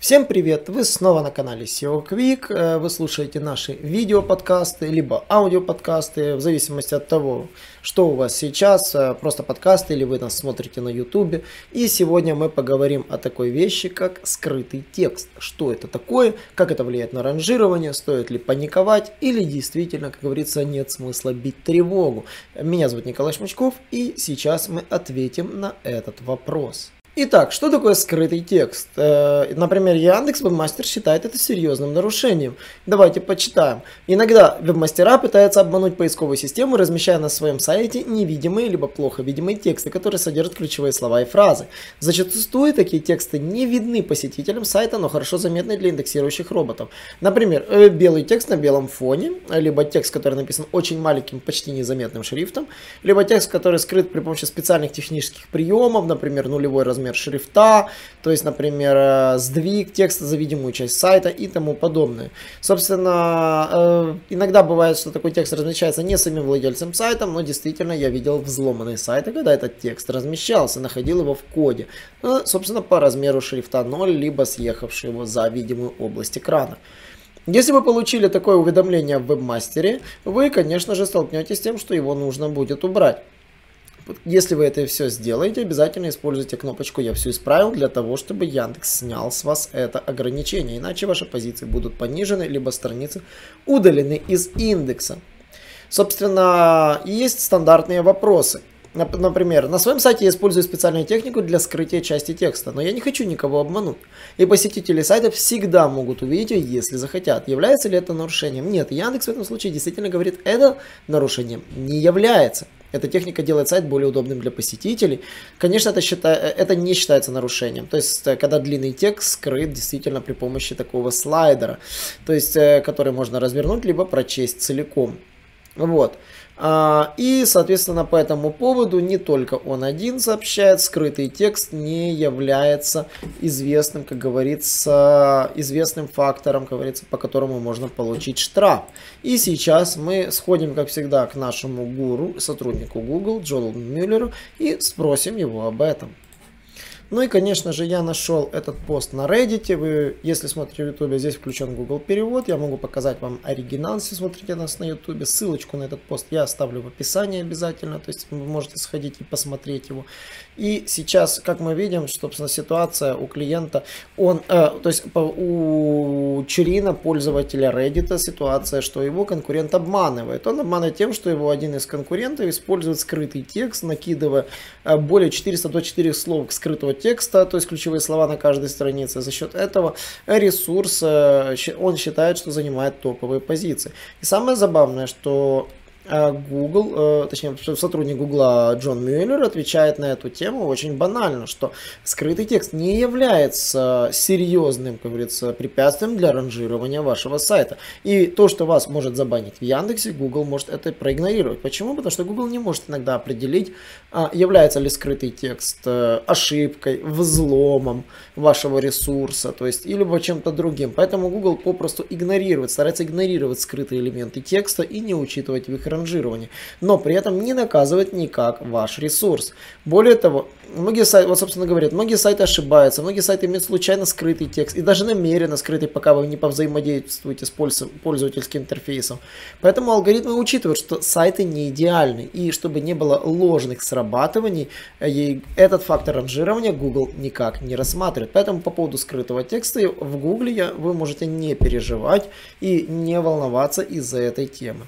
Всем привет! Вы снова на канале SEO Quick. Э, вы слушаете наши видео-подкасты, либо аудио-подкасты, в зависимости от того, что у вас сейчас, э, просто подкасты или вы нас смотрите на YouTube. И сегодня мы поговорим о такой вещи, как скрытый текст. Что это такое, как это влияет на ранжирование, стоит ли паниковать или действительно, как говорится, нет смысла бить тревогу. Меня зовут Николай Шмачков и сейчас мы ответим на этот вопрос. Итак, что такое скрытый текст? Э, например, Яндекс Вебмастер считает это серьезным нарушением. Давайте почитаем. Иногда вебмастера пытаются обмануть поисковую систему, размещая на своем сайте невидимые либо плохо видимые тексты, которые содержат ключевые слова и фразы. Зачастую такие тексты не видны посетителям сайта, но хорошо заметны для индексирующих роботов. Например, э, белый текст на белом фоне, либо текст, который написан очень маленьким, почти незаметным шрифтом, либо текст, который скрыт при помощи специальных технических приемов, например, нулевой размер размер шрифта, то есть, например, э, сдвиг текста за видимую часть сайта и тому подобное. Собственно, э, иногда бывает, что такой текст размещается не самим владельцем сайта, но действительно я видел взломанные сайты, когда этот текст размещался, находил его в коде. Ну, собственно, по размеру шрифта 0, либо съехавший его за видимую область экрана. Если вы получили такое уведомление в вебмастере, вы, конечно же, столкнетесь с тем, что его нужно будет убрать. Если вы это все сделаете, обязательно используйте кнопочку «Я все исправил» для того, чтобы Яндекс снял с вас это ограничение. Иначе ваши позиции будут понижены, либо страницы удалены из индекса. Собственно, есть стандартные вопросы. Например, на своем сайте я использую специальную технику для скрытия части текста, но я не хочу никого обмануть. И посетители сайта всегда могут увидеть ее, если захотят. Является ли это нарушением? Нет, Яндекс в этом случае действительно говорит, это нарушением не является. Эта техника делает сайт более удобным для посетителей. Конечно, это, считай, это не считается нарушением. То есть, э, когда длинный текст скрыт действительно при помощи такого слайдера, то есть, э, который можно развернуть, либо прочесть целиком. Вот. А, и, соответственно, по этому поводу не только он один сообщает, скрытый текст не является известным, как говорится, известным фактором, как говорится, по которому можно получить штраф. И сейчас мы сходим, как всегда, к нашему гуру, сотруднику Google, Джону Мюллеру, и спросим его об этом. Ну и, конечно же, я нашел этот пост на Reddit. Вы, если смотрите в YouTube, здесь включен Google перевод. Я могу показать вам оригинал, если смотрите нас на YouTube. Ссылочку на этот пост я оставлю в описании обязательно. То есть вы можете сходить и посмотреть его. И сейчас, как мы видим, собственно, ситуация у клиента, он, э, то есть у Чирина, пользователя Reddit, ситуация, что его конкурент обманывает. Он обманывает тем, что его один из конкурентов использует скрытый текст, накидывая э, более 400 до 4 слов скрытого текста, то есть ключевые слова на каждой странице. За счет этого ресурс, э, он считает, что занимает топовые позиции. И самое забавное, что Google, э, точнее сотрудник Google Джон Мюллер отвечает на эту тему очень банально, что скрытый текст не является серьезным, как говорится, препятствием для ранжирования вашего сайта. И то, что вас может забанить в Яндексе, Google может это проигнорировать. Почему? Потому что Google не может иногда определить, а, является ли скрытый текст э, ошибкой, взломом вашего ресурса, то есть или чем-то другим. Поэтому Google попросту игнорирует, старается игнорировать скрытые элементы текста и не учитывать в их ранжирования, но при этом не наказывать никак ваш ресурс. Более того, многие сайты, вот собственно говорят, многие сайты ошибаются, многие сайты имеют случайно скрытый текст и даже намеренно скрытый, пока вы не повзаимодействуете с пользовательским интерфейсом. Поэтому алгоритмы учитывают, что сайты не идеальны и чтобы не было ложных срабатываний, и этот фактор ранжирования Google никак не рассматривает. Поэтому по поводу скрытого текста в Google вы можете не переживать и не волноваться из-за этой темы.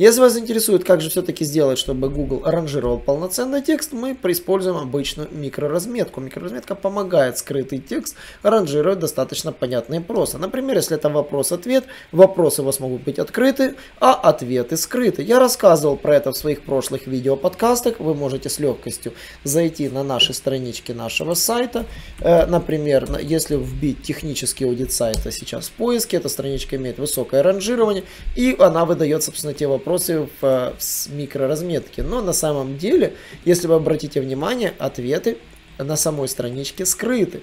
Если вас интересует, как же все-таки сделать, чтобы Google ранжировал полноценный текст, мы используем обычную микроразметку. Микроразметка помогает скрытый текст ранжировать достаточно понятно и просто. Например, если это вопрос-ответ, вопросы у вас могут быть открыты, а ответы скрыты. Я рассказывал про это в своих прошлых видео-подкастах. Вы можете с легкостью зайти на наши странички нашего сайта. Э, например, если вбить технический аудит сайта сейчас в поиске, эта страничка имеет высокое ранжирование, и она выдает, собственно, те вопросы, вопросы в, в микроразметке. Но на самом деле, если вы обратите внимание, ответы на самой страничке скрыты.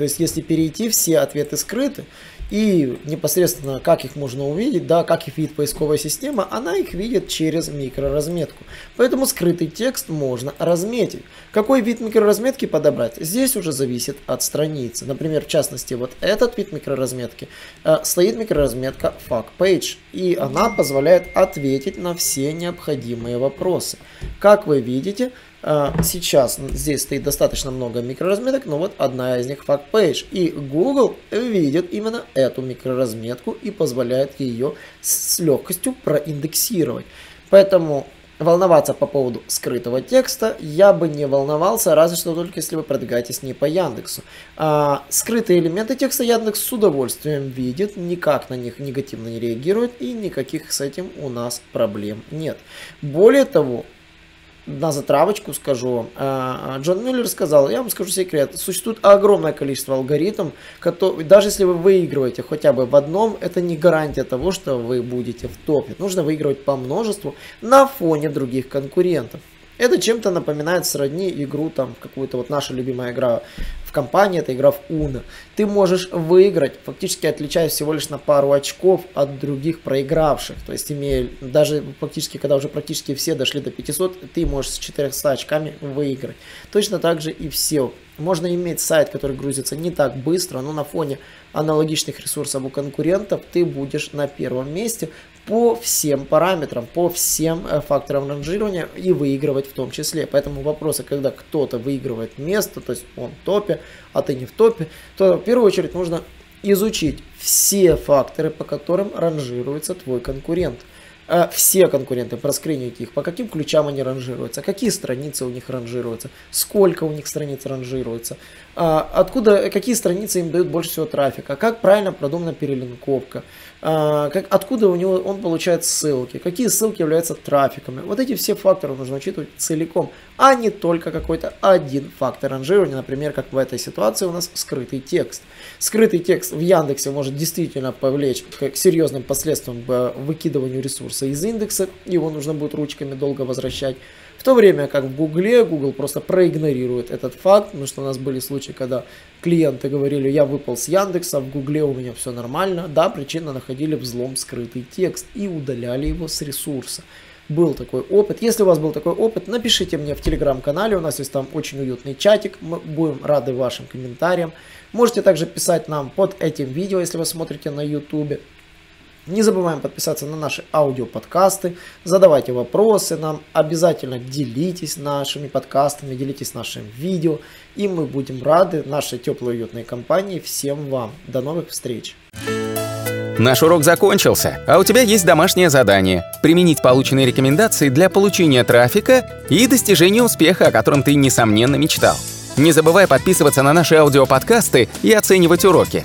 То есть, если перейти, все ответы скрыты, и непосредственно как их можно увидеть, да, как их видит поисковая система, она их видит через микроразметку. Поэтому скрытый текст можно разметить. Какой вид микроразметки подобрать? Здесь уже зависит от страницы. Например, в частности, вот этот вид микроразметки э, стоит микроразметка FAQ Page, и она позволяет ответить на все необходимые вопросы. Как вы видите, сейчас здесь стоит достаточно много микроразметок, но вот одна из них Fact Page. И Google видит именно эту микроразметку и позволяет ее с легкостью проиндексировать. Поэтому волноваться по поводу скрытого текста я бы не волновался, разве что только если вы продвигаетесь не по Яндексу. А скрытые элементы текста Яндекс с удовольствием видит, никак на них негативно не реагирует и никаких с этим у нас проблем нет. Более того, на затравочку скажу. А, Джон Мюллер сказал, я вам скажу секрет, существует огромное количество алгоритмов, которые, даже если вы выигрываете хотя бы в одном, это не гарантия того, что вы будете в топе. Нужно выигрывать по множеству на фоне других конкурентов. Это чем-то напоминает сродни игру, там, какую-то вот наша любимая игра в компании, это игра в Uno. Ты можешь выиграть, фактически отличаясь всего лишь на пару очков от других проигравших. То есть, имея, даже фактически, когда уже практически все дошли до 500, ты можешь с 400 очками выиграть. Точно так же и все. Можно иметь сайт, который грузится не так быстро, но на фоне аналогичных ресурсов у конкурентов ты будешь на первом месте, по всем параметрам, по всем э, факторам ранжирования и выигрывать в том числе. Поэтому вопросы, когда кто-то выигрывает место, то есть он в топе, а ты не в топе, то в первую очередь нужно изучить все факторы, по которым ранжируется твой конкурент. Э, все конкуренты, проскринить их, по каким ключам они ранжируются, какие страницы у них ранжируются, сколько у них страниц ранжируется, а, откуда, какие страницы им дают больше всего трафика, как правильно продумана перелинковка, а, как, откуда у него он получает ссылки, какие ссылки являются трафиками. Вот эти все факторы нужно учитывать целиком, а не только какой-то один фактор ранжирования, например, как в этой ситуации у нас скрытый текст. Скрытый текст в Яндексе может действительно повлечь к серьезным последствиям выкидыванию ресурса из индекса, его нужно будет ручками долго возвращать. В то время как в Гугле Google просто проигнорирует этот факт, потому что у нас были случаи, когда клиенты говорили, я выпал с Яндекса, в Гугле у меня все нормально. Да, причина находили взлом скрытый текст и удаляли его с ресурса. Был такой опыт. Если у вас был такой опыт, напишите мне в телеграм-канале, у нас есть там очень уютный чатик, мы будем рады вашим комментариям. Можете также писать нам под этим видео, если вы смотрите на YouTube. Не забываем подписаться на наши аудиоподкасты, задавайте вопросы нам, обязательно делитесь нашими подкастами, делитесь нашим видео, и мы будем рады нашей теплой уютной компании всем вам. До новых встреч! Наш урок закончился, а у тебя есть домашнее задание – применить полученные рекомендации для получения трафика и достижения успеха, о котором ты, несомненно, мечтал. Не забывай подписываться на наши аудиоподкасты и оценивать уроки.